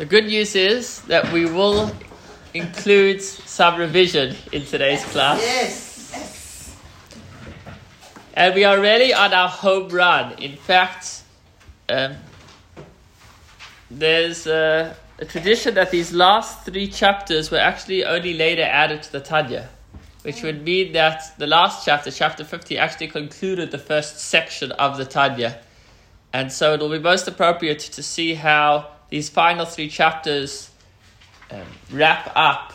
The good news is that we will include some revision in today's class. Yes. Yes. And we are really on our home run. In fact, um, there's a, a tradition that these last three chapters were actually only later added to the Tanya, which would mean that the last chapter, chapter 50, actually concluded the first section of the Tanya. And so it will be most appropriate to see how these final three chapters um, wrap up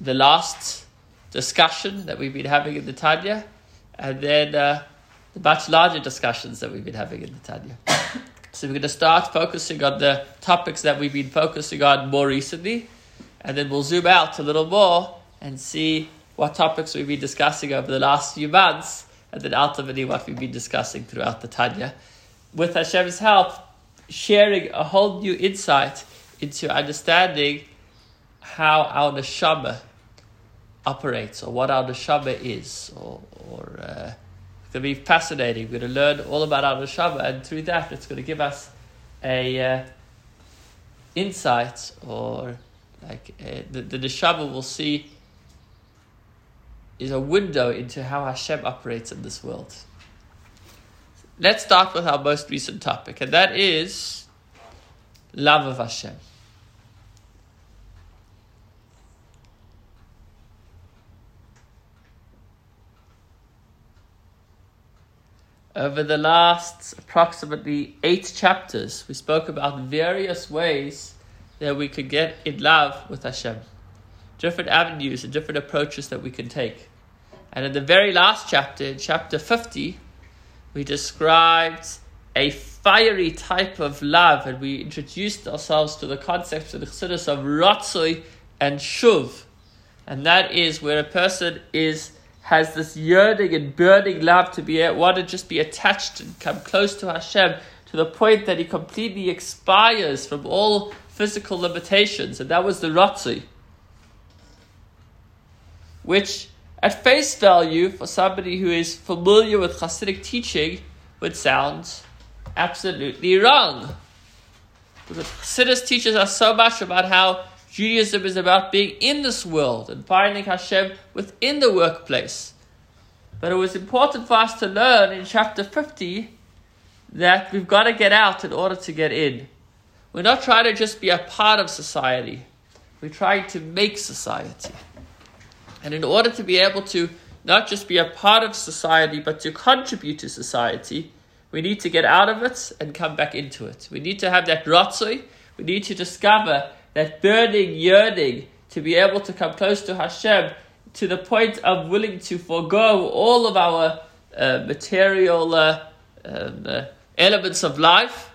the last discussion that we've been having in the Tanya, and then uh, the much larger discussions that we've been having in the Tanya. so we're going to start focusing on the topics that we've been focusing on more recently, and then we'll zoom out a little more and see what topics we've been discussing over the last few months, and then ultimately what we've been discussing throughout the Tanya. With Hashem's help, sharing a whole new insight into understanding how our neshama operates or what our neshama is or, or uh, it's going to be fascinating. We're going to learn all about our neshama and through that it's going to give us a uh, insight or like uh, the, the neshama will see is a window into how Hashem operates in this world. Let's start with our most recent topic, and that is love of Hashem. Over the last approximately eight chapters, we spoke about various ways that we could get in love with Hashem, different avenues and different approaches that we can take. And in the very last chapter, in chapter 50, we described a fiery type of love, and we introduced ourselves to the concept of the chassidus of ratzoi and shuv, and that is where a person is has this yearning and burning love to be want to just be attached and come close to Hashem to the point that he completely expires from all physical limitations, and that was the ratzoi, which at face value, for somebody who is familiar with Hasidic teaching, would sound absolutely wrong. Because Hasidus teaches us so much about how Judaism is about being in this world and finding Hashem within the workplace. But it was important for us to learn in chapter 50 that we've got to get out in order to get in. We're not trying to just be a part of society, we're trying to make society. And in order to be able to not just be a part of society, but to contribute to society, we need to get out of it and come back into it. We need to have that ratzoi. We need to discover that burning yearning to be able to come close to Hashem to the point of willing to forego all of our uh, material uh, um, uh, elements of life,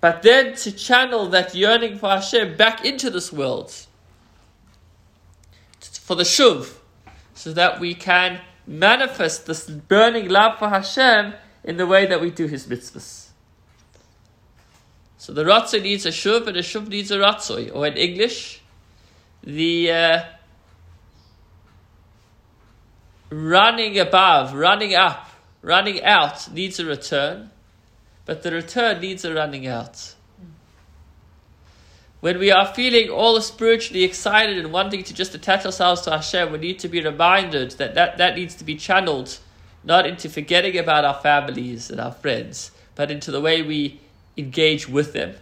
but then to channel that yearning for Hashem back into this world for the shuv, so that we can manifest this burning love for Hashem in the way that we do His mitzvahs. So the ratzoi needs a shuv, and a shuv needs a ratzoi. Or in English, the uh, running above, running up, running out needs a return, but the return needs a running out. When we are feeling all spiritually excited and wanting to just attach ourselves to Hashem, we need to be reminded that that, that needs to be channeled not into forgetting about our families and our friends, but into the way we engage with them.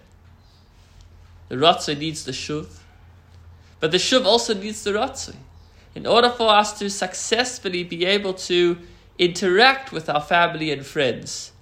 The Ratzah needs the Shuv, but the Shuv also needs the Ratzah. In order for us to successfully be able to interact with our family and friends,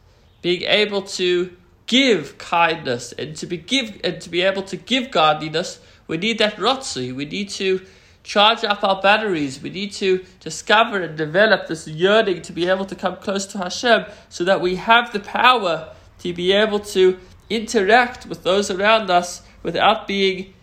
being able to give kindness and to be give and to be able to give godliness, we need that rotzi. We need to charge up our batteries. We need to discover and develop this yearning to be able to come close to Hashem, so that we have the power to be able to interact with those around us without being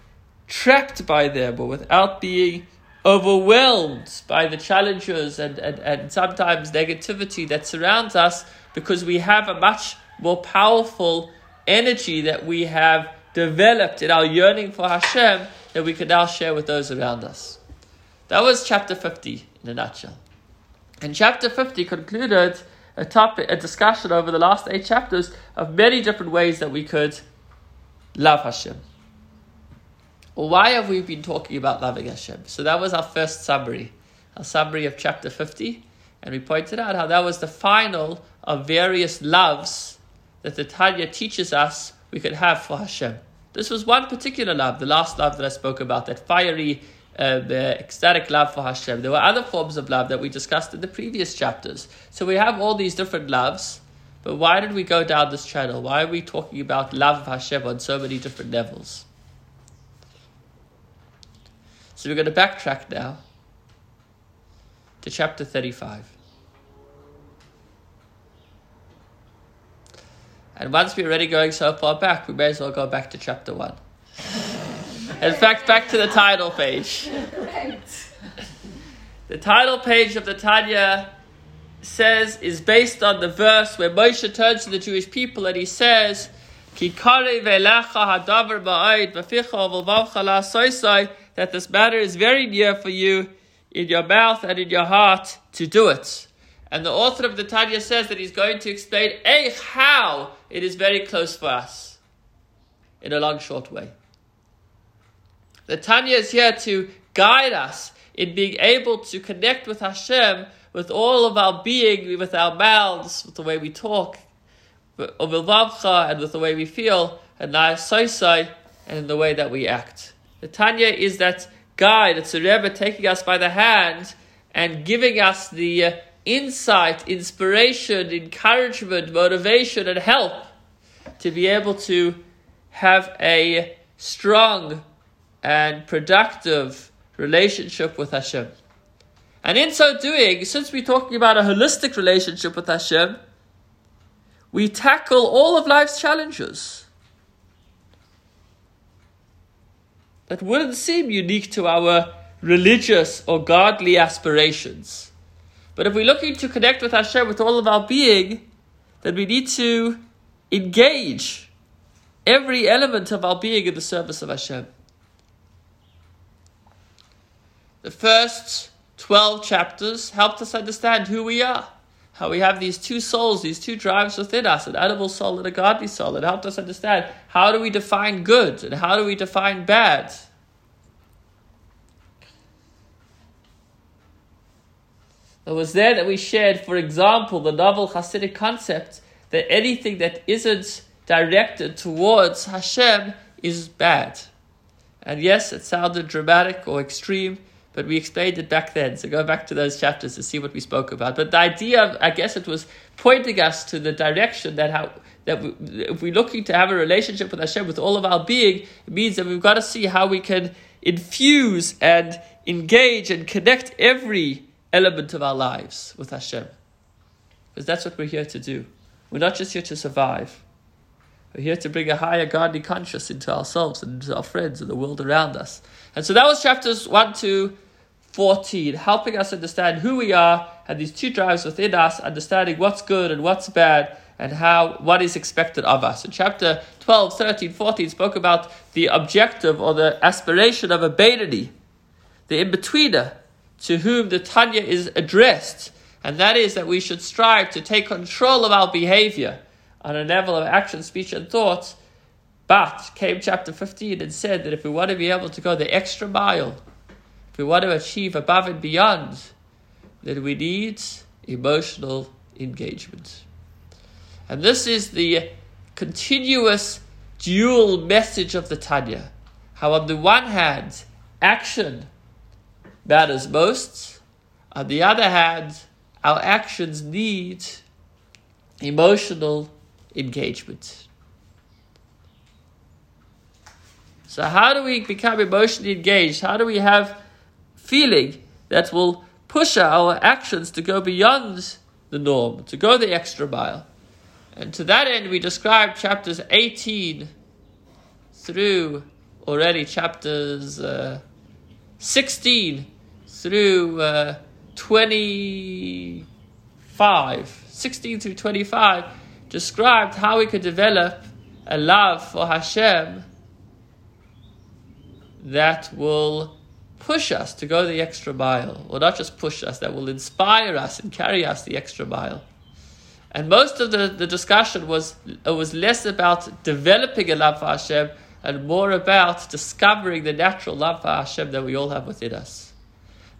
trapped by them or without being overwhelmed by the challenges and, and, and sometimes negativity that surrounds us because we have a much more powerful energy that we have developed in our yearning for Hashem that we can now share with those around us. That was chapter 50 in a nutshell. And chapter 50 concluded a topic, a discussion over the last eight chapters of many different ways that we could love Hashem. Why have we been talking about loving Hashem? So that was our first summary, our summary of chapter 50. And we pointed out how that was the final of various loves that the Tanya teaches us we could have for Hashem. This was one particular love, the last love that I spoke about, that fiery, uh, ecstatic love for Hashem. There were other forms of love that we discussed in the previous chapters. So we have all these different loves, but why did we go down this channel? Why are we talking about love of Hashem on so many different levels? So we're going to backtrack now to chapter 35. And once we're already going so far back, we may as well go back to chapter 1. In fact, back to the title page. The title page of the Tanya says is based on the verse where Moshe turns to the Jewish people and he says, that this matter is very near for you in your mouth and in your heart to do it. And the author of the Tanya says that he's going to explain how it is very close for us in a long, short way. The Tanya is here to guide us in being able to connect with Hashem with all of our being, with our mouths, with the way we talk, and with the way we feel, and and in the way that we act. The Tanya is that guide, it's a Rebbe taking us by the hand and giving us the uh, insight, inspiration, encouragement, motivation, and help to be able to have a strong and productive relationship with Hashem. And in so doing, since we're talking about a holistic relationship with Hashem, we tackle all of life's challenges. That wouldn't seem unique to our religious or godly aspirations. But if we're looking to connect with Hashem with all of our being, then we need to engage every element of our being in the service of Hashem. The first 12 chapters helped us understand who we are, how we have these two souls, these two drives within us, an animal soul and a godly soul. It helped us understand how do we define good and how do we define bad. It was there that we shared, for example, the novel Hasidic concept that anything that isn't directed towards Hashem is bad. And yes, it sounded dramatic or extreme, but we explained it back then. So go back to those chapters to see what we spoke about. But the idea, I guess, it was pointing us to the direction that how that we, if we're looking to have a relationship with Hashem with all of our being, it means that we've got to see how we can infuse and engage and connect every element of our lives with Hashem. Because that's what we're here to do. We're not just here to survive. We're here to bring a higher godly conscious into ourselves and into our friends and the world around us. And so that was chapters 1 to 14, helping us understand who we are and these two drives within us, understanding what's good and what's bad and how what is expected of us. In chapter 12, 13, 14 spoke about the objective or the aspiration of a Beinoni, the in-betweener, to whom the Tanya is addressed, and that is that we should strive to take control of our behavior on a level of action, speech, and thought. But came chapter 15 and said that if we want to be able to go the extra mile, if we want to achieve above and beyond, then we need emotional engagement. And this is the continuous dual message of the Tanya. How, on the one hand, action matters most. On the other hand, our actions need emotional engagement. So, how do we become emotionally engaged? How do we have feeling that will push our actions to go beyond the norm, to go the extra mile? And to that end, we describe chapters 18 through already chapters uh, 16 through uh, 25, 16 through 25, described how we could develop a love for Hashem that will push us to go the extra mile, or not just push us, that will inspire us and carry us the extra mile. And most of the, the discussion was, was less about developing a love for Hashem, and more about discovering the natural love for Hashem that we all have within us.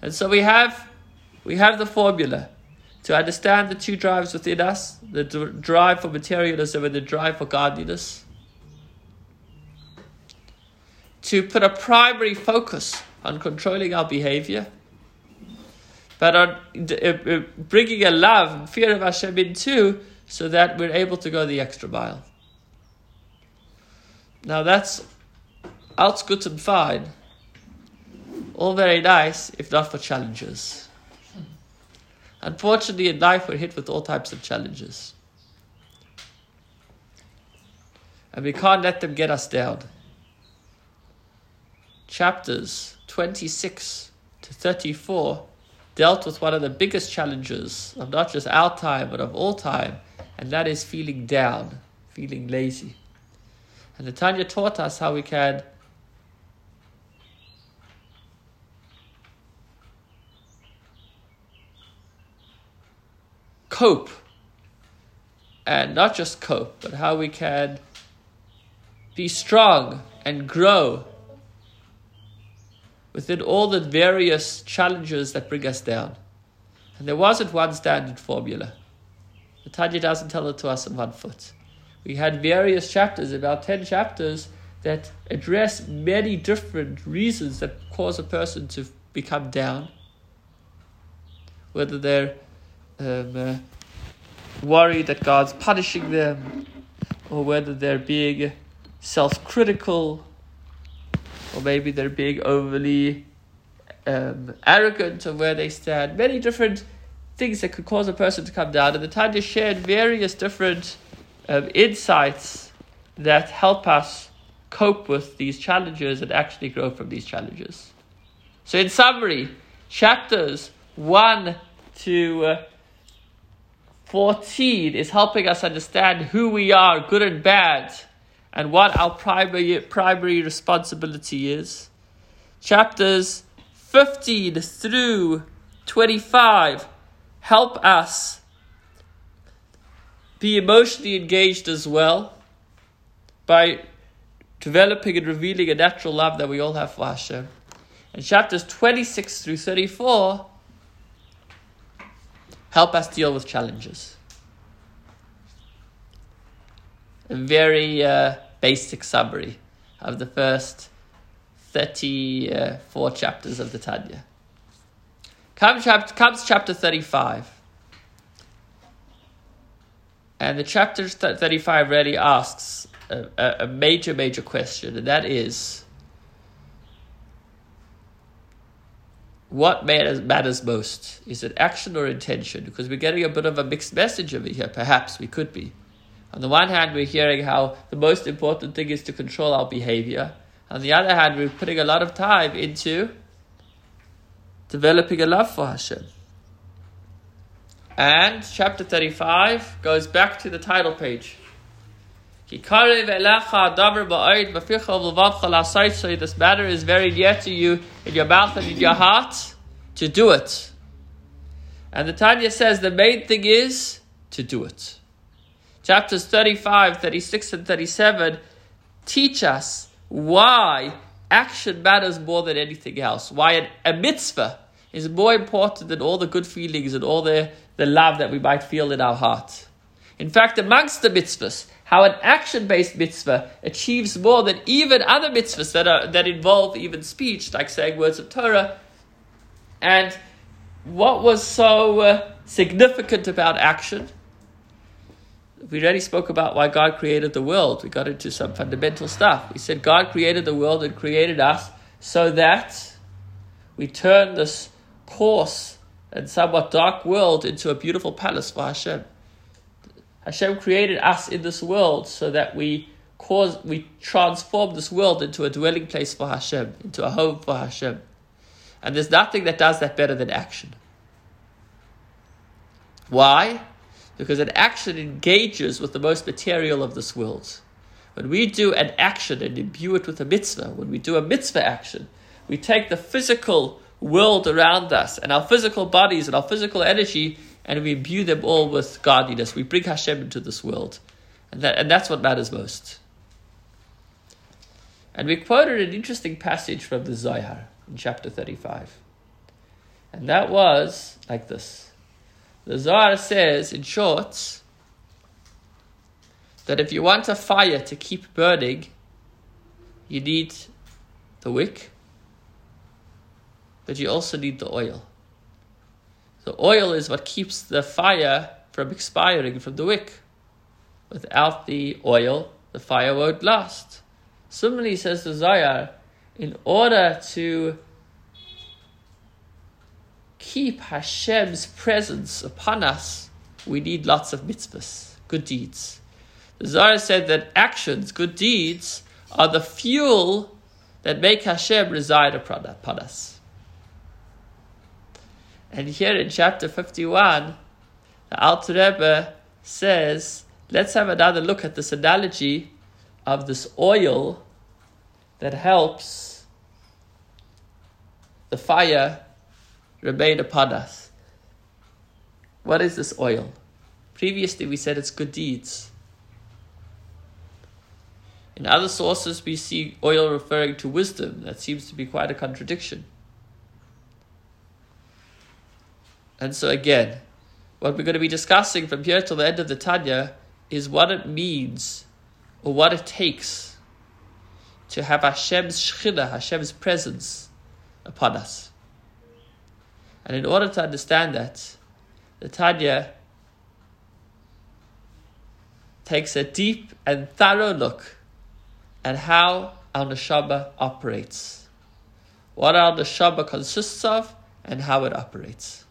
And so we have, we have the formula to understand the two drives within us the drive for materialism and the drive for godliness. To put a primary focus on controlling our behavior, but on uh, uh, bringing a love and fear of Hashem in too, so that we're able to go the extra mile. Now that's alles good and fine, all very nice, if not for challenges. Unfortunately, in life, we're hit with all types of challenges. And we can't let them get us down. Chapters 26 to 34 dealt with one of the biggest challenges of not just our time, but of all time, and that is feeling down, feeling lazy. And the Tanya taught us how we can cope. And not just cope, but how we can be strong and grow within all the various challenges that bring us down. And there wasn't one standard formula. The Tanya doesn't tell it to us in one foot. We had various chapters, about 10 chapters, that address many different reasons that cause a person to become down. Whether they're um, uh, worried that God's punishing them, or whether they're being self critical, or maybe they're being overly um, arrogant of where they stand. Many different things that could cause a person to come down. And the Tanya shared various different um, insights that help us cope with these challenges and actually grow from these challenges. So, in summary, chapters 1 to uh, 14 is helping us understand who we are, good and bad, and what our primary, primary responsibility is. Chapters 15 through 25 help us be emotionally engaged as well by developing and revealing a natural love that we all have for Hashem. And chapters 26 through 34 help us deal with challenges. A very uh, basic summary of the first 34 chapters of the Tanya. Comes chapter, comes chapter 35. And the chapter 35 really asks a, a major, major question, and that is what matters, most? Is it action or intention? Because we're getting a bit of a mixed message over here, perhaps we could be. On the one hand, we're hearing how the most important thing is to control our behavior. On the other hand, we're putting a lot of time into developing a love for Hashem. And chapter 35 goes back to the title page. This matter is very dear to you in your mouth and in your heart to do it. And the Tanya says the main thing is to do it. Chapters 35, 36, and 37 teach us why action matters more than anything else. Why a mitzvah is more important than all the good feelings and all the, the love that we might feel in our heart. In fact, amongst the mitzvahs, how an action based mitzvah achieves more than even other mitzvahs that, are, that involve even speech, like saying words of Torah. And what was so uh, significant about action? we already spoke about why God created the world. We got into some fundamental stuff. We said God created the world and created us so that we turn this coarse and somewhat dark world into a beautiful palace for Hashem. Hashem created us in this world so that we cause we transform this world into a dwelling place for Hashem, into a home for Hashem. And there's nothing that does that better than action. Why? because an action engages with the most material of this world. When we do an action and imbue it with a mitzvah, when we do a mitzvah action, we take the physical world around us and our physical bodies and our physical energy and we imbue them all with godliness. We bring Hashem into this world. And, that, and that's what matters most. And we quoted an interesting passage from the Zohar in chapter 35. And that was like this. The Zohar says, in short, that if you want a fire to keep burning, you need the wick, but you also need the oil. The oil is what keeps the fire from expiring from the wick. Without the oil, the fire won't last. Similarly, says the Zohar, in order to keep Hashem's presence upon us, we need lots of mitzvahs, good deeds. The Zohar said that actions, good deeds, are the fuel that make Hashem reside upon us. And here in chapter 51, the Alter Rebbe says, let's have another look at this analogy of this oil that helps the fire remain upon us. What is this oil? Previously, we said it's good deeds. In other sources, we see oil referring to wisdom. That seems to be quite a contradiction. And so, again, what we're going to be discussing from here till the end of the Tanya is what it means or what it takes to have Hashem's Shekhinah, Hashem's presence upon us. And in order to understand that, the Tanya takes a deep and thorough look at how our neshama operates, what our neshama consists of, and how it operates.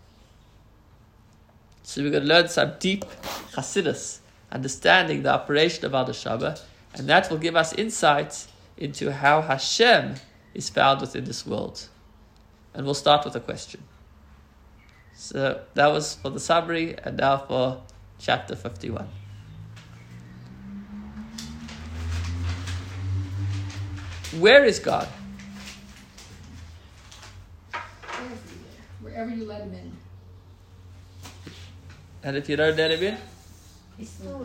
So we're going to learn some deep Hasidus, understanding the operation of our neshama, and that will give us insights into how Hashem is found within this world. And we'll start with a question. So that was for the summary, and now for chapter 51. Where is God? Everywhere, Wherever you let him in. And if you don't let him in? He's still.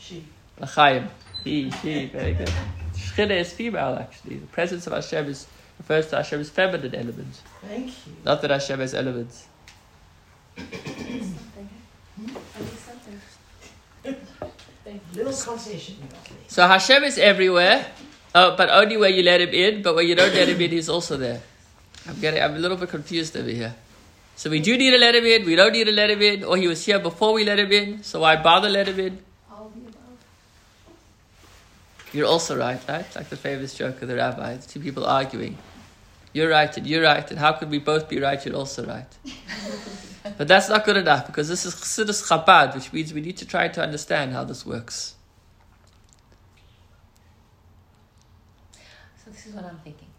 She. L'chaim. He, she, very good. Shechina is female, actually. The presence of Hashem is, refers to Hashem's feminine element. Thank you. Not that Hashem has elements. Little concession, you got me. So Hashem is everywhere, uh, but only where you let him in, but when you don't let him in, he's also there. I'm getting, I'm a little bit confused over here. So we do need to let him in, we don't need to let him in, or he was here before we let him in, so why bother let him in? All of the above. You're also right, right? Like the famous joke of the rabbi, the two people arguing. You're right and you're right, and how could we both be right? You're also right. but that's not good enough because this is Chassidus Chabad, which means we need to try to understand how this works. So this is what I'm thinking.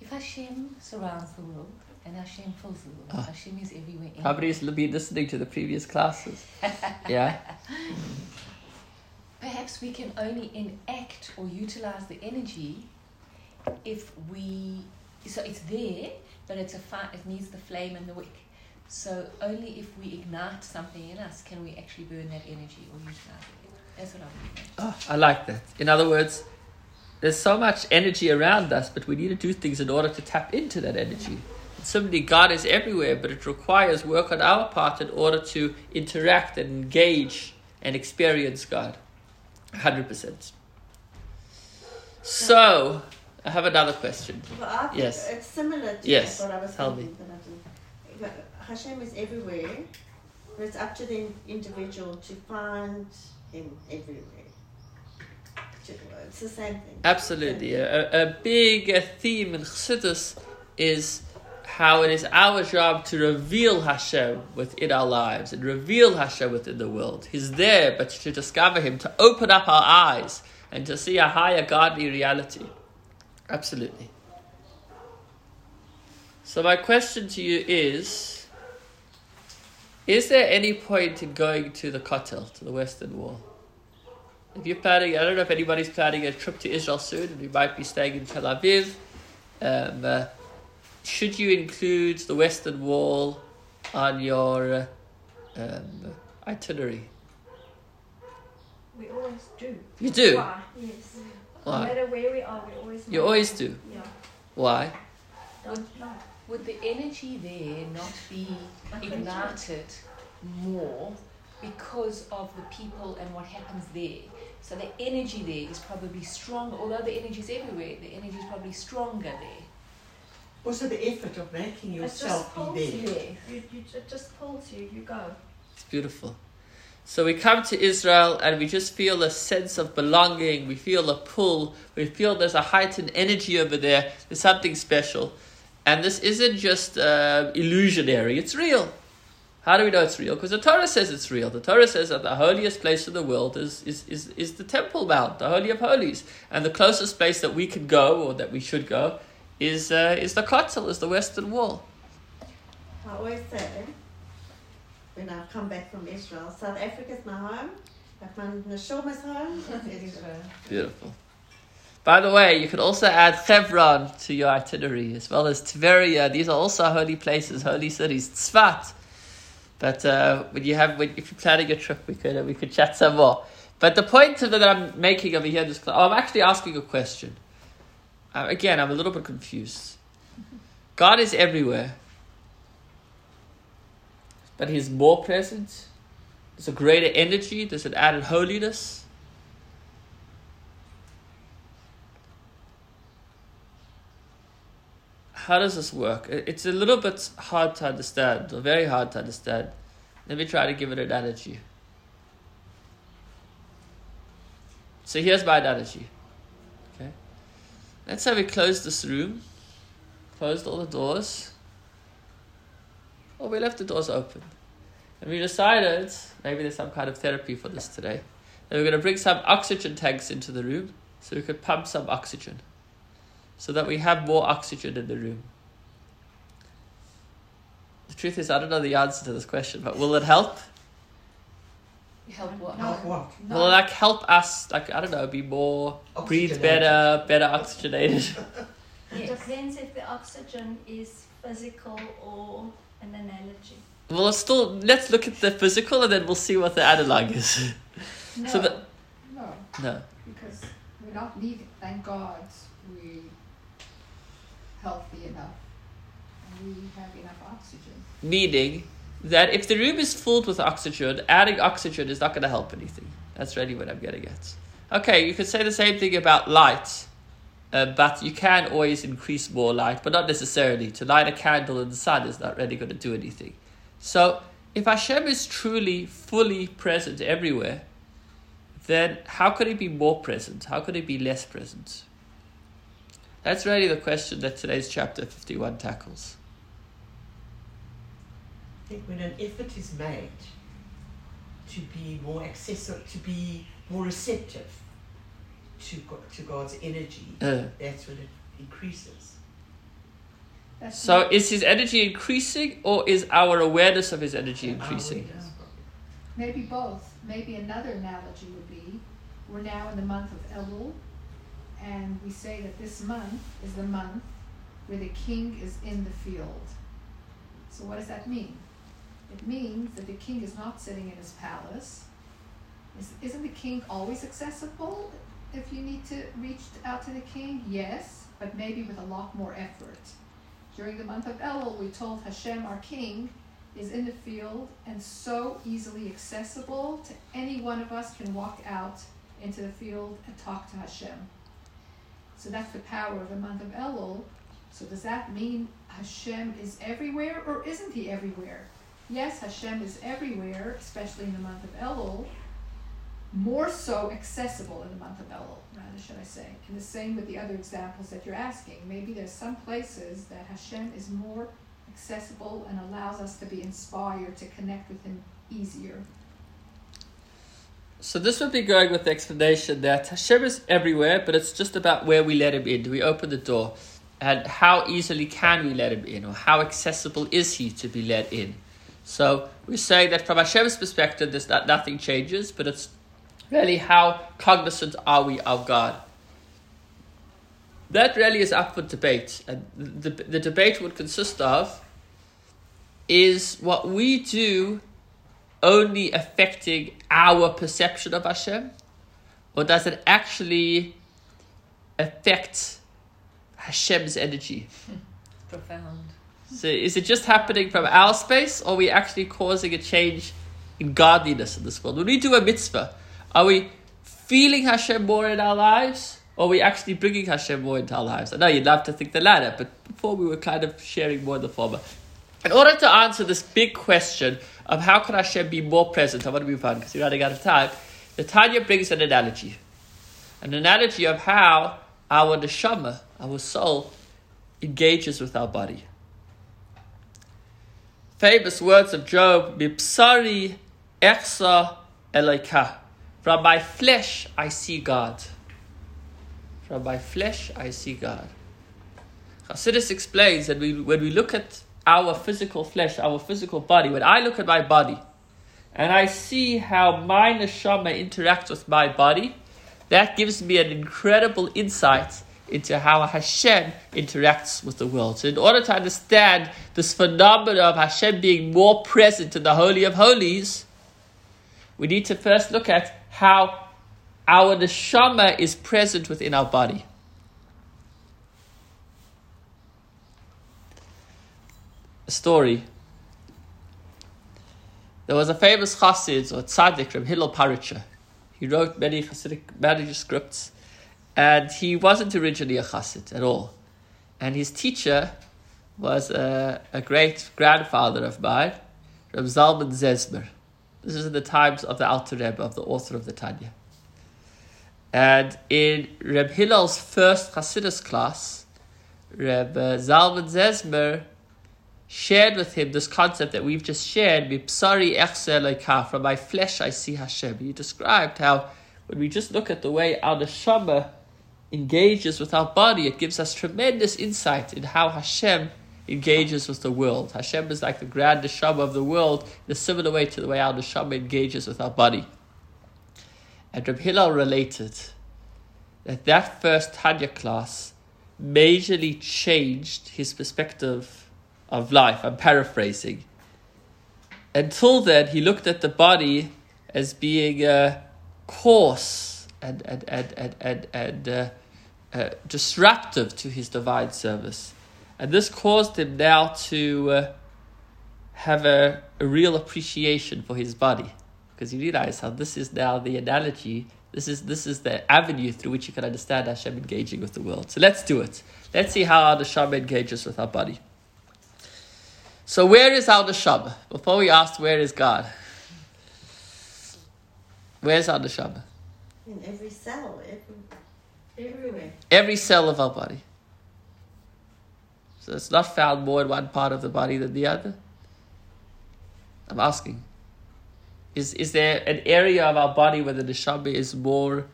If Hashem surrounds the world and Hashem fills the world. Hashem is everywhere. in- Nobody's been listening to the previous classes. Yeah? Mm. Perhaps we can only enact or utilize the energy if we. So it's there, but it's a fi- it needs the flame and the wick. So only if we ignite something in us can we actually burn that energy or utilize it. That's what I'm thinking. Oh, ah, I like that. In other words, there's so much energy around us, but we need to do things in order to tap into that energy. Similarly, God is everywhere, but it requires work on our part in order to interact and engage and experience God. 100%. So, I have another question. Think Yes. it's similar to Yes. what I was Tell thinking. That I did. But Hashem is everywhere, but it's up to the individual to find Him everywhere. It's the same thing. Absolutely. A, a big theme in Chassidus is how it is our job to reveal Hashem within our lives and reveal Hashem within the world. He's there, but to discover Him, to open up our eyes and to see a higher godly reality. Absolutely. So, my question to you is Is there any point in going to the Kotel, to the Western Wall? If you're planning, I don't know if anybody's planning a trip to Israel soon, and we might be staying in Tel Aviv. Um, uh, should you include the Western Wall on your uh, um, itinerary? We always do. You do? Why? Yes. No matter where we are, we always You know. always do. Yeah. Why? Don't know. Would the energy there not be ignited more because of the people and what happens there? So the energy there is probably stronger, although the energy is everywhere, the energy is probably stronger there. Also, the effort of making yourself pulls be there. you. you, you. It just pulls you. You go. It's beautiful. So we come to Israel and we just feel a sense of belonging. We feel a pull. We feel there's a heightened energy over there. There's something special. And this isn't just uh, illusionary, it's real. How do we know it's real? Because the Torah says it's real. The Torah says that the holiest place in the world is, is, is, is the Temple Mount, the Holy of Holies. And the closest place that we can go, or that we should go, is, uh, is the Kotel, is the Western Wall. I always say, when I come back from Israel, South Africa's my home, but my Neshoma's home is Israel. Beautiful. By the way, you could also add Hebron to your itinerary, as well as Tveria. These are also holy places, holy cities. Tzfat. But uh, when you have, when, if you're planning a trip, we could uh, we could chat some more. But the point of that I'm making over here, in this class, oh, I'm actually asking a question. Uh, again, I'm a little bit confused. God is everywhere, but He's more present. There's a greater energy. There's an added holiness. how does this work? It's a little bit hard to understand, or very hard to understand. Let me try to give it an analogy. So here's my analogy. Let's say we closed this room, closed all the doors, or we left the doors open. And we decided, maybe there's some kind of therapy for this today, And we're going to bring some oxygen tanks into the room so we could pump some oxygen so that we have more oxygen in the room. The truth is, I don't know the answer to this question, but will it help? Help what? No. Like what? Will it like help us, like I don't know, be more breathe better, better oxygenated? It depends if the oxygen is physical or an analogy. well, still let's look at the physical and then we'll see what the analog is. No, So the- no, no, because we're not leaving. Thank God we're healthy enough and we have enough oxygen. meaning that if the room is filled with oxygen, adding oxygen is not going to help anything. That's really what I'm getting at. Okay, you could say the same thing about light, uh, but you can always increase more light, but not necessarily. To light a candle in the sun is not really going to do anything. So, if Hashem is truly, fully present everywhere, then how could He be more present? How could He be less present? That's really the question that today's chapter 51 tackles. I think when an effort is made to be more accessible, to be more receptive to, to God's energy, Uh, that's when it increases. That's So not- is his energy increasing or is our awareness of his energy increasing? Awareness, maybe both. Maybe another analogy would be we're now in the month of Elul, and we say that this month is the month where the king is in the field. So what does that mean? It means that the king is not sitting in his palace. Is, isn't the king always accessible if you need to reach out to the king? Yes, but maybe with a lot more effort. During the month of Elul, we told Hashem, our king, is in the field and so easily accessible to any one of us can walk out into the field and talk to Hashem. So that's the power of the month of Elul. So does that mean Hashem is everywhere or isn't he everywhere? Yes, Hashem is everywhere, especially in the month of Elul. More so accessible in the month of Elul, rather should I say. And the same with the other examples that you're asking. Maybe there's some places that Hashem is more accessible and allows us to be inspired to connect with him easier. So this would be going with the explanation that Hashem is everywhere, but it's just about where we let him in. Do we open the door? And how easily can we let him in? Or how accessible is he to be let in? So we say that from Hashem's perspective, there's not, nothing changes, but it's really how cognizant are we of God? That really is up for debate. And the, the debate would consist of is what we do only affecting our perception of Hashem? Or does it actually affect Hashem's energy? Profound. So is it just happening from our space, or are we actually causing a change in godliness in this world? When we do a mitzvah, are we feeling Hashem more in our lives, or are we actually bringing Hashem more into our lives? I know you'd love to think the latter, but before we were kind of sharing more the former. In order to answer this big question of how can Hashem be more present, I want to move on because we're running out of time. The Tanya brings an analogy, an analogy of how our neshama, our soul, engages with our body famous words of Job, Mipsari echsa elika. From my flesh I see God. From my flesh I see God. Hasidus explains that we, when we look at our physical flesh, our physical body, when I look at my body, and I see how my neshama interacts with my body, that gives me an incredible insight into how Hashem interacts with the world. So, in order to understand this phenomenon of Hashem being more present in the Holy of Holies, we need to first look at how our neshama is present within our body. A story. There was a famous chassid or tzaddik from Hillel Paritcher. He wrote many Hasidic manuscripts and he wasn't originally a chassid at all. And his teacher was a, a great grandfather of mine, Reb Zalman Zezmer. This is in the times of the Alter Rebbe, of the author of the Tanya. And in Reb Hillel's first Hasidus class, Reb Zalman Zezmer shared with him this concept that we've just shared, from my flesh I see Hashem. He described how when we just look at the way our neshama engages with our body, it gives us tremendous insight in how Hashem engages with the world. Hashem is like the grand neshama of the world in a similar way to the way our neshama engages with our body. And Reb Hillel related that that first Tanya class majorly changed his perspective of life. I'm paraphrasing. Until then, he looked at the body as being uh, coarse and and and and and, and uh, uh, disruptive to his divine service. And this caused him now to uh, have a, a real appreciation for his body because he realized how this is now the analogy, this is, this is the avenue through which you can understand Hashem engaging with the world. So let's do it. Let's see how our neshama engages with our body. So where is our neshama? Before we ask where is God, where's our neshama? In every cell, every Everywhere. Every cell of our body. So it's not found more in one part of the body than the other. I'm asking. Is is there an area of our body where the neshama is more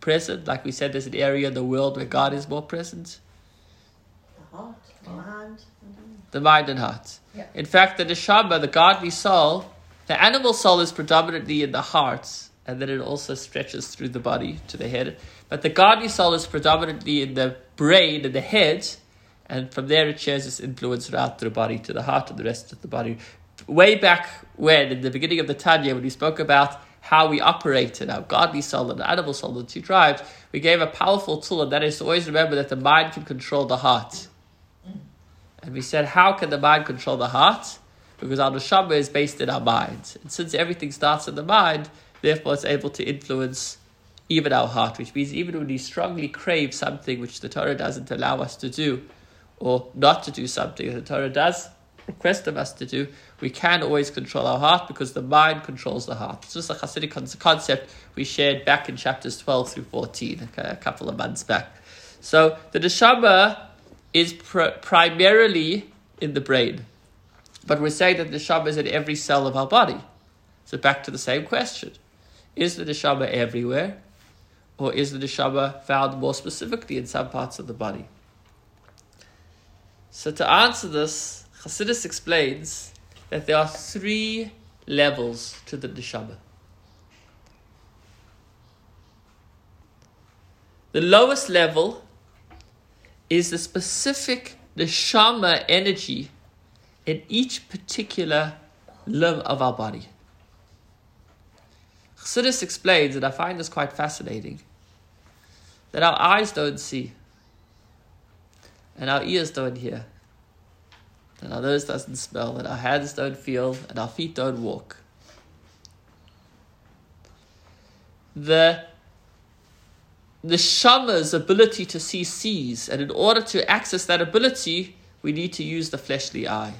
present? Like we said, there's an area in the world where God is more present. The heart, the mind. The mind and heart. Yeah. In fact, the neshama, the godly soul, the animal soul is predominantly in the heart, and then it also stretches through the body to the head. But the godly soul is predominantly in the brain and the head, and from there it shares its influence throughout the body to the heart and the rest of the body. Way back when, in the beginning of the Tanya, when we spoke about how we operate in our godly soul and animal soul, the two tribes, we gave a powerful tool, and that is to always remember that the mind can control the heart. And we said, how can the mind control the heart? Because our neshama is based in our mind. And since everything starts in the mind, therefore it's able to influence even our heart, which means even when we strongly crave something which the Torah doesn't allow us to do, or not to do something that the Torah does request of us to do, we can always control our heart because the mind controls the heart. This is a Hasidic concept we shared back in chapters 12 through 14, okay, a couple of months back. So the neshama is pr- primarily in the brain, but we're saying that the neshama is in every cell of our body. So back to the same question. Is the neshama everywhere? Or is the neshama found more specifically in some parts of the body? So to answer this, Hasidus explains that there are three levels to the neshama. The lowest level is the specific neshama energy in each particular limb of our body. Chassidus explains, and I find this quite fascinating, that our eyes don't see, and our ears don't hear, that our nose doesn't smell, and our hands don't feel, and our feet don't walk. The the shama's ability to see sees, and in order to access that ability, we need to use the fleshly eye.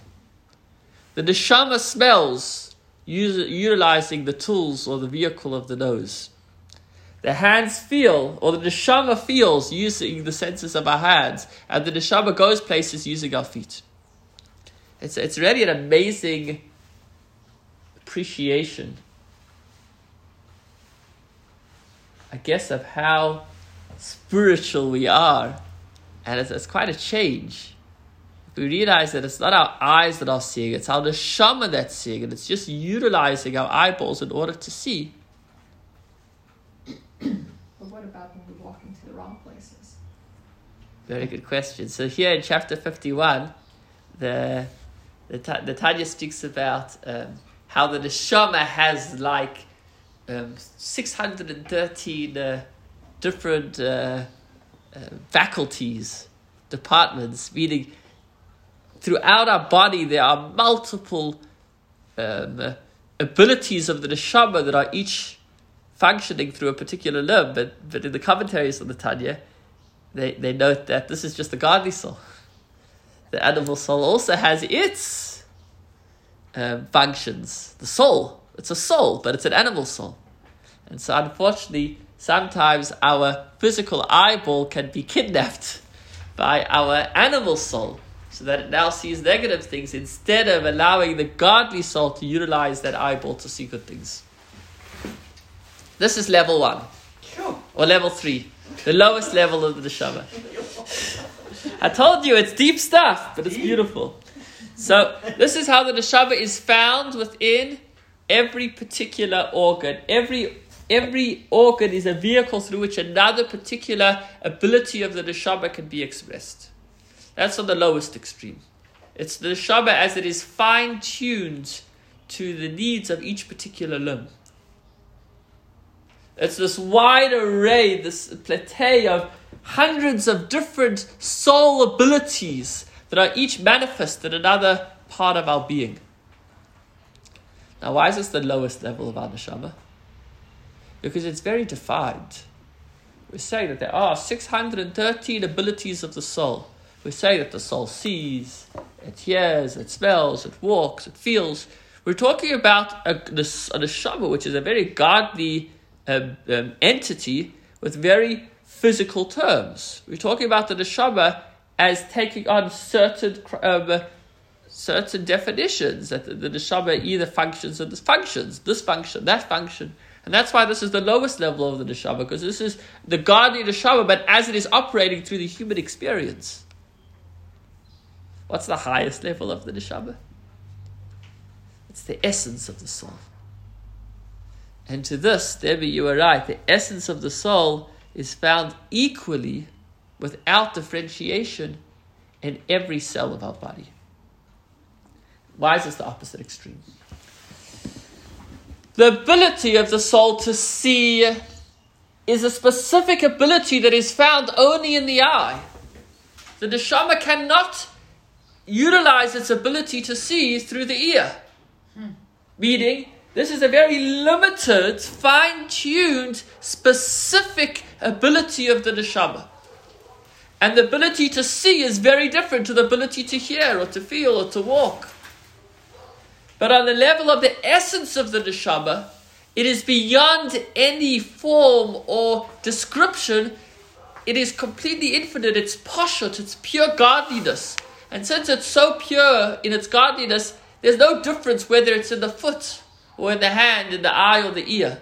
The neshama smells, utilizing the tools or the vehicle of the nose. The hands feel, or the neshama feels using the senses of our hands, and the neshama goes places using our feet. It's, it's really an amazing appreciation, I guess, of how spiritual we are. And it's, it's quite a change. We realize that it's not our eyes that are seeing, it's our neshama that's seeing, and it's just utilizing our eyeballs in order to see. But what about when we walk into the wrong places? Very good question. So here in chapter 51, the the, the Tanya speaks about um, how the neshama has like um, 613 uh, different uh, uh, faculties, departments, meaning throughout our body there are multiple um, abilities of the neshama that are each functioning through a particular limb, but, but in the commentaries on the Tanya, they, they note that this is just the godly soul. The animal soul also has its um, functions. The soul, it's a soul, but it's an animal soul. And so, unfortunately, sometimes our physical eyeball can be kidnapped by our animal soul so that it now sees negative things instead of allowing the godly soul to utilize that eyeball to see good things. This is level one. Sure. Or level three. The lowest level of the neshama. I told you it's deep stuff, but it's beautiful. So this is how the neshama is found within every particular organ. Every every organ is a vehicle through which another particular ability of the neshama can be expressed. That's on the lowest extreme. It's the neshama as it is fine tuned to the needs of each particular limb. It's this wide array, this plethora of hundreds of different soul abilities that are each manifest in another part of our being. Now, why is this the lowest level of our neshama? Because it's very defined. We say that there are 613 abilities of the soul. We say that the soul sees, it hears, it smells, it walks, it feels. We're talking about a, a, a neshama, which is a very godly um, um, entity with very physical terms. We're talking about the neshama as taking on certain um, certain definitions that the, the neshama either functions or dysfunctions, this function, that function. And that's why this is the lowest level of the neshama, because this is the godly neshama, but as it is operating through the human experience. What's the highest level of the neshama? It's the essence of the soul. And to this, Debbie, you are right. The essence of the soul is found equally, without differentiation, in every cell of our body. Why is this the opposite extreme? The ability of the soul to see is a specific ability that is found only in the eye. The neshama cannot utilize its ability to see through the ear. Hmm. Meaning, this is a very limited, fine tuned, specific ability of the neshama. And the ability to see is very different to the ability to hear or to feel or to walk. But on the level of the essence of the neshama, it is beyond any form or description. It is completely infinite. It's poshut, it's pure godliness. And since it's so pure in its godliness, there's no difference whether it's in the foot or in the hand, in the eye, or the ear.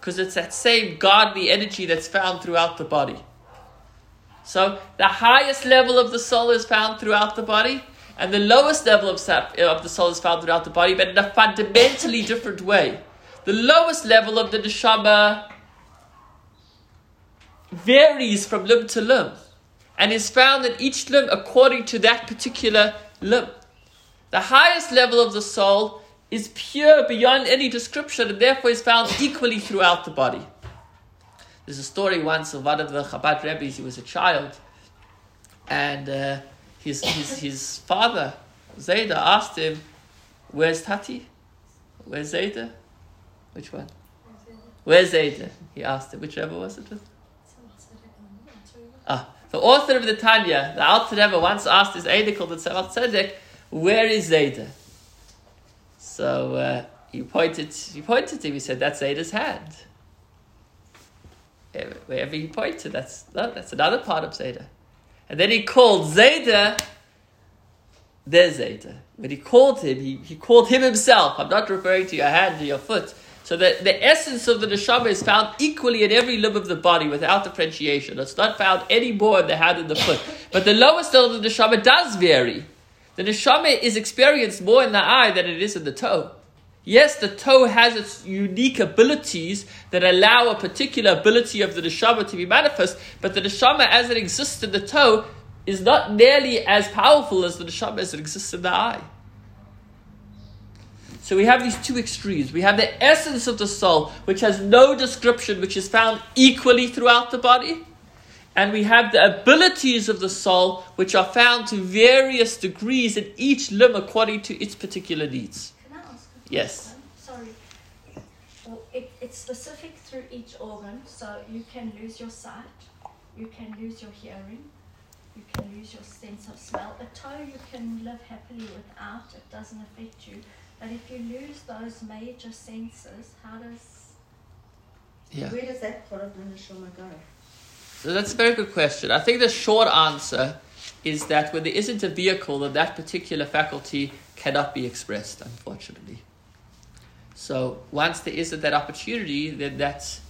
Because it's that same godly energy that's found throughout the body. So the highest level of the soul is found throughout the body, and the lowest level of, eh, of the soul is found throughout the body, but in a fundamentally different way. The lowest level of the neshama varies from limb to limb and is found in each limb according to that particular limb. The highest level of the soul is pure beyond any description and therefore is found equally throughout the body. There's a story once of one of the Chabad rabbis, He was a child, and uh, his, his his father Zayda asked him, "Where's Tati? Where's Zayda? Which one? Where's Zayda?" He asked him. Which Rebbe was it? With? The author of the Tanya, the Alter Rebbe, once asked his Eidah called the Tzemach Tzedek, "Where is Zayda?" So uh, he pointed. He pointed to him. He said, "That's Zayda's hand." Wherever he pointed, that's that's another part of Zayda. And then he called Zayda. There's Zayda. When he called him, he, he called him himself. I'm not referring to your hand or your foot. So the, the essence of the neshama is found equally in every limb of the body without differentiation. It's not found any more in the hand and the foot. But the lowest level of the neshama does vary. The neshama is experienced more in the eye than it is in the toe. Yes, the toe has its unique abilities that allow a particular ability of the neshama to be manifest, but the neshama as it exists in the toe is not nearly as powerful as the neshama as it exists in the eye. So we have these two extremes. We have the essence of the soul, which has no description, which is found equally throughout the body. And we have the abilities of the soul, which are found to various degrees in each limb according to its particular needs. Can I ask Yes. Sorry. Well, it, it's specific through each organ, so you can lose your sight, you can lose your hearing, you can lose your sense of smell. A toe you can live happily without, it doesn't affect you. But if you lose those major senses, how does Yeah. Where does that part of the neshama go? So that's a very good question. I think the short answer is that when there isn't a vehicle, then that particular faculty cannot be expressed, unfortunately. So once there isn't that opportunity, then that's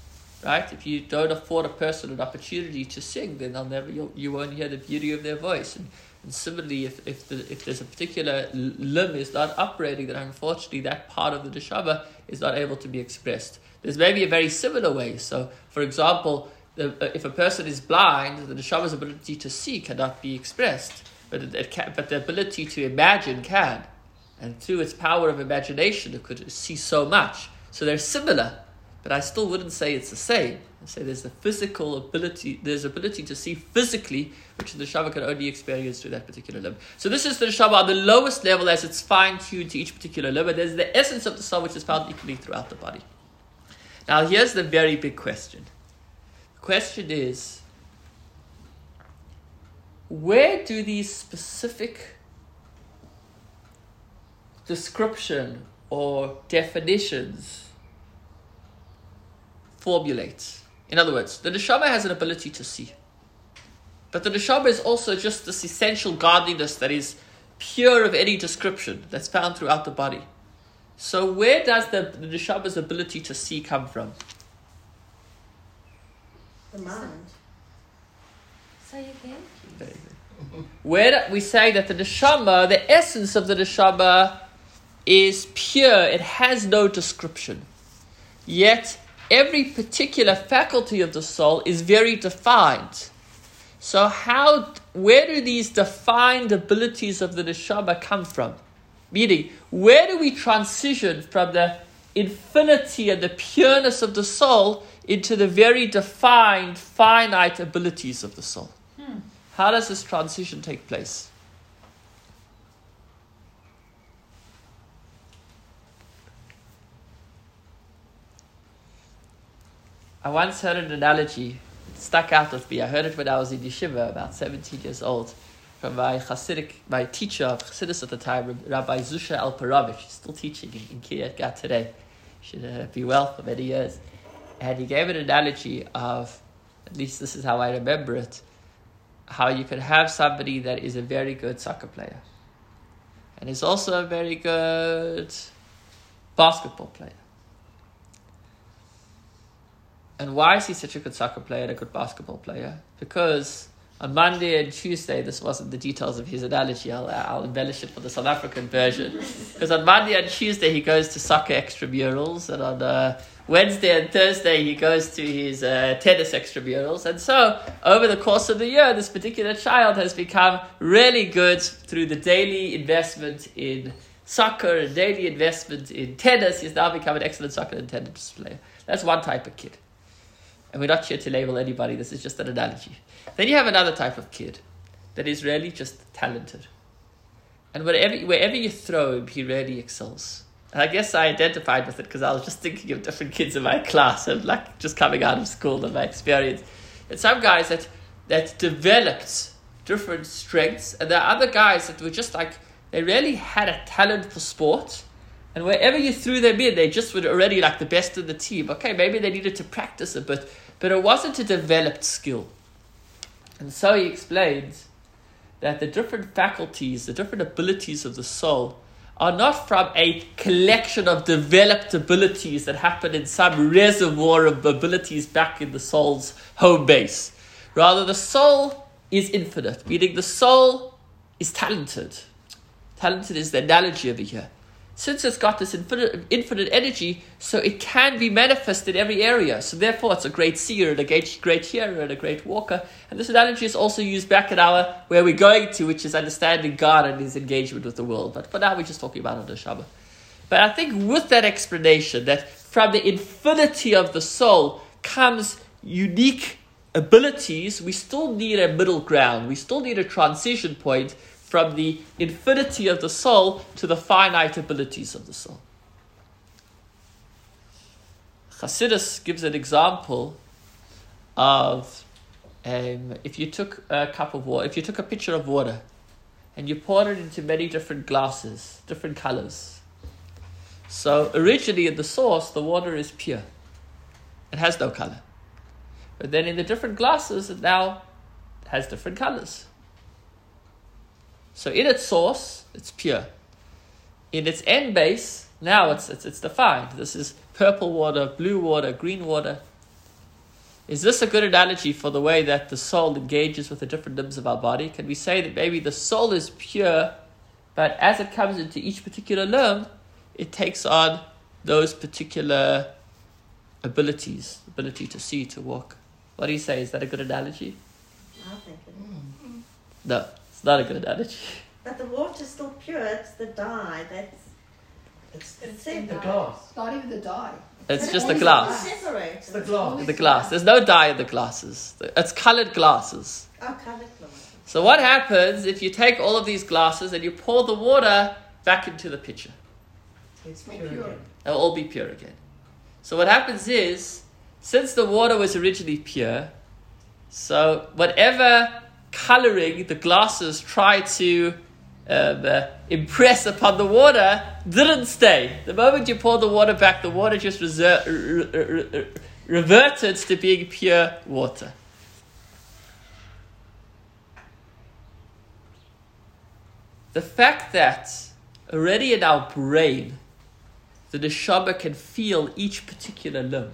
right. If you don't afford a person an opportunity to sing, then they'll never you'll, you won't hear the beauty of their voice. And, and similarly, if if, the, if there's a particular limb is not operating, then unfortunately that part of the neshama is not able to be expressed. There's maybe a very similar way. So, for example, the, uh, if a person is blind, the neshama's ability to see cannot be expressed, but it, it can, but the ability to imagine can, and through its power of imagination, it could see so much. So they're similar, but I still wouldn't say it's the same. I say there's the physical ability, there's ability to see physically, which the neshama can only experience through that particular limb. So this is the neshama on the lowest level as it's fine tuned to each particular limb, and there's the essence of the soul which is found equally throughout the body. Now here's the very big question. The question is, where do these specific description or definitions formulate? In other words, the neshama has an ability to see. But the neshama is also just this essential godliness that is pure of any description that's found throughout the body. So where does the, the neshama's ability to see come from? The mind. Say again. Very good. Where we say that the neshama, the essence of the neshama, is pure. It has no description. Yet every particular faculty of the soul is very defined. So how, where do these defined abilities of the neshama come from? Meaning, where do we transition from the infinity and the pureness of the soul into the very defined, finite abilities of the soul? Hmm. How does this transition take place? I once heard an analogy, it stuck out with me. I heard it when I was in yeshiva, about 17 years old, from my Hasidic, my teacher of Hasidus at the time, Rabbi Zusha Alperovich. He's still teaching in, in Kiryat Gat today. Should uh, be well for many years. And he gave an analogy of, at least this is how I remember it, how you can have somebody that is a very good soccer player and is also a very good basketball player. And why is he such a good soccer player and a good basketball player? Because on Monday and Tuesday, this wasn't the details of his analogy, I'll, I'll embellish it for the South African version. Because on Monday and Tuesday, he goes to soccer extramurals, and on uh, Wednesday and Thursday, he goes to his uh, tennis extramurals. And so, over the course of the year, this particular child has become really good through the daily investment in soccer and daily investment in tennis. He's now become an excellent soccer and tennis player. That's one type of kid. And we're not here to label anybody, this is just an analogy. Then you have another type of kid that is really just talented. And wherever, wherever you throw him, he really excels. And I guess I identified with it because I was just thinking of different kids in my class and like just coming out of school and my experience. And some guys that, that developed different strengths, and there are other guys that were just like, they really had a talent for sport. And wherever you threw them in, they just were already like the best of the team. Okay, maybe they needed to practice a bit, but it wasn't a developed skill. And so he explains that the different faculties, the different abilities of the soul, are not from a collection of developed abilities that happen in some reservoir of abilities back in the soul's home base. Rather, the soul is infinite, meaning the soul is talented. Talented is the analogy over here since it's got this infinite, infinite energy, so it can be manifested in every area. So therefore, it's a great seer and a great, great hearer and a great walker. And this analogy is also used back at our where we're going to, which is understanding God and His engagement with the world. But for now, we're just talking about Shabbat. But I think with that explanation, that from the infinity of the soul comes unique abilities, we still need a middle ground. We still need a transition point from the infinity of the soul to the finite abilities of the soul. Chassidus gives an example of um, if you took a cup of water, if you took a pitcher of water and you poured it into many different glasses, different colors. So originally in the source, the water is pure. It has no color. But then in the different glasses, it now has different colors. So in its source, it's pure. In its end base, now it's, it's, it's defined. This is purple water, blue water, green water. Is this a good analogy for the way that the soul engages with the different limbs of our body? Can we say that maybe the soul is pure, but as it comes into each particular limb, it takes on those particular abilities, ability to see, to walk. What do you say? Is that a good analogy? I think it is. Mm. No. It's not a good analogy. But the water's still pure, it's the dye that's It's, it's in the glass. Not even the dye. It's But just the glass. It's the glass. The glass. There's no dye in the glasses. It's colored glasses. Oh, colour glass. So what happens if you take all of these glasses and you pour the water back into the pitcher? It's pure, pure. again. It'll all be pure again. So what happens is, since the water was originally pure, so whatever coloring the glasses try to um, uh, impress upon the water didn't stay. The moment you pour the water back, the water just reser- re- re- re- reverted to being pure water. The fact that already in our brain, the neshama can feel each particular limb.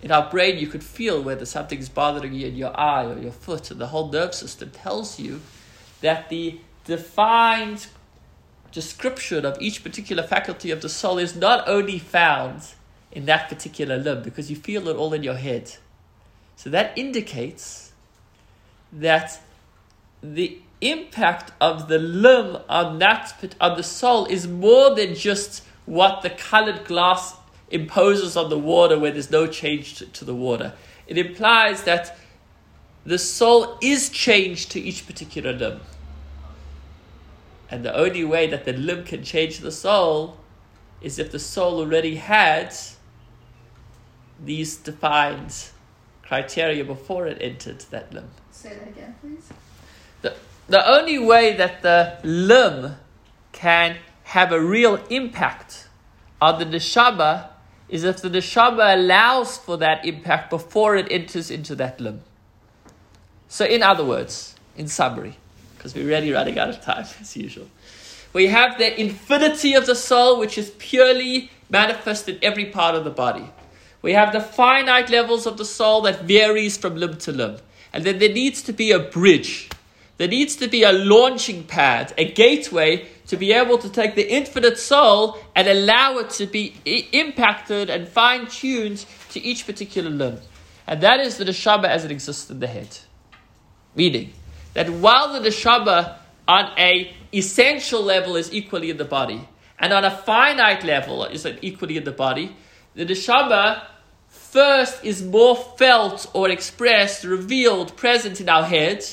In our brain, you could feel whether something's bothering you in your eye or your foot, and the whole nerve system tells you that the defined description of each particular faculty of the soul is not only found in that particular limb, because you feel it all in your head. So that indicates that the impact of the limb on that on the soul is more than just what the colored glass imposes on the water where there's no change to, the water. It implies that the soul is changed to each particular limb. And the only way that the limb can change the soul is if the soul already had these defined criteria before it entered that limb. Say that again, please. The, the only way that the limb can have a real impact on the neshama is if the neshama allows for that impact before it enters into that limb. So, in other words, in summary, because we're really running out of time as usual, we have the infinity of the soul, which is purely manifest in every part of the body. We have the finite levels of the soul that varies from limb to limb. And then there needs to be a bridge. There needs to be a launching pad, a gateway to be able to take the infinite soul and allow it to be I- impacted and fine tuned to each particular limb. And that is the neshama as it exists in the head. Meaning that while the neshama on a essential level is equally in the body, and on a finite level is equally in the body, the neshama first is more felt or expressed, revealed, present in our head.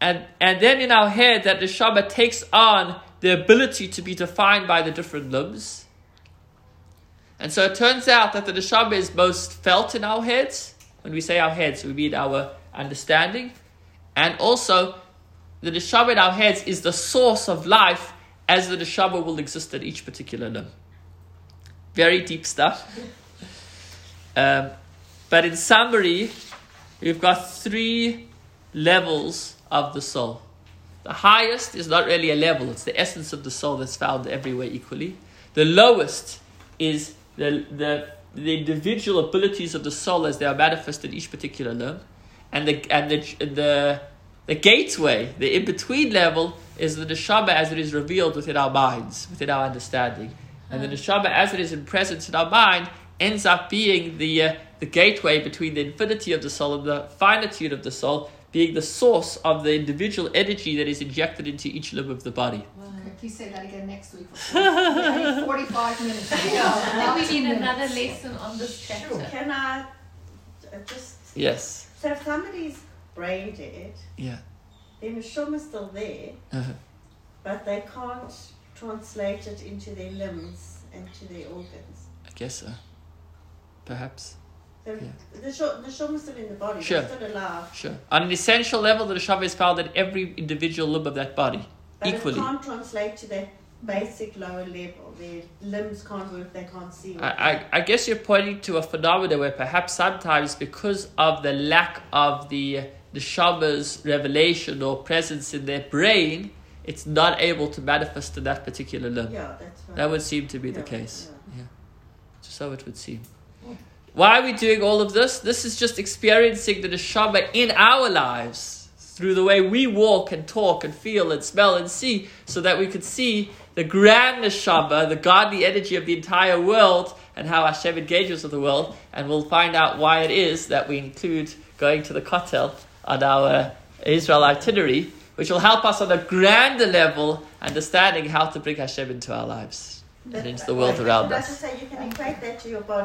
And, and then in our head, that the Neshama takes on the ability to be defined by the different limbs. And so it turns out that the Neshama is most felt in our heads. When we say our heads, we mean our understanding. And also, the Neshama in our heads is the source of life as the Neshama will exist at each particular limb. Very deep stuff. Um, but in summary, we've got three levels of the soul. The highest is not really a level, it's the essence of the soul that's found everywhere equally. The lowest is the, the, the individual abilities of the soul as they are manifested each particular limb. And the, and the, the, the gateway, the in between level, is the neshama as it is revealed within our minds, within our understanding. And the neshama as it is in presence in our mind ends up being the, uh, the gateway between the infinity of the soul and the finitude of the soul, being the source of the individual energy that is injected into each limb of the body. Okay, please say that again next week. For 45 minutes. I Yeah, think we need another minutes. lesson on this chapter. Sure. Can I uh, just Yes. so if somebody's brain dead, Yeah. then the is still there, Uh-huh. but they can't translate it into their limbs and to their organs. I guess so. Perhaps. The the shum is still in the body, Sure. they're still alive. Sure. On an essential level, the neshama is found in every individual limb of that body. But Equally. it can't translate to that basic lower level. Their limbs can't work, they can't see. I, I, I guess you're pointing to a phenomenon where perhaps sometimes because of the lack of the the Shama's revelation or presence in their brain, it's not able to manifest in that particular limb. yeah, that's right. That would seem to be the case. yeah. Yeah. So it would seem. Why are we doing all of this? This is just experiencing the neshama in our lives through the way we walk and talk and feel and smell and see, so that we could see the grand neshama, the godly energy of the entire world, and how Hashem engages with the world. And we'll find out why it is that we include going to the kotel on our Israel itinerary, which will help us on a grander level understanding how to bring Hashem into our lives and into the world around us. say you can equate that to your body.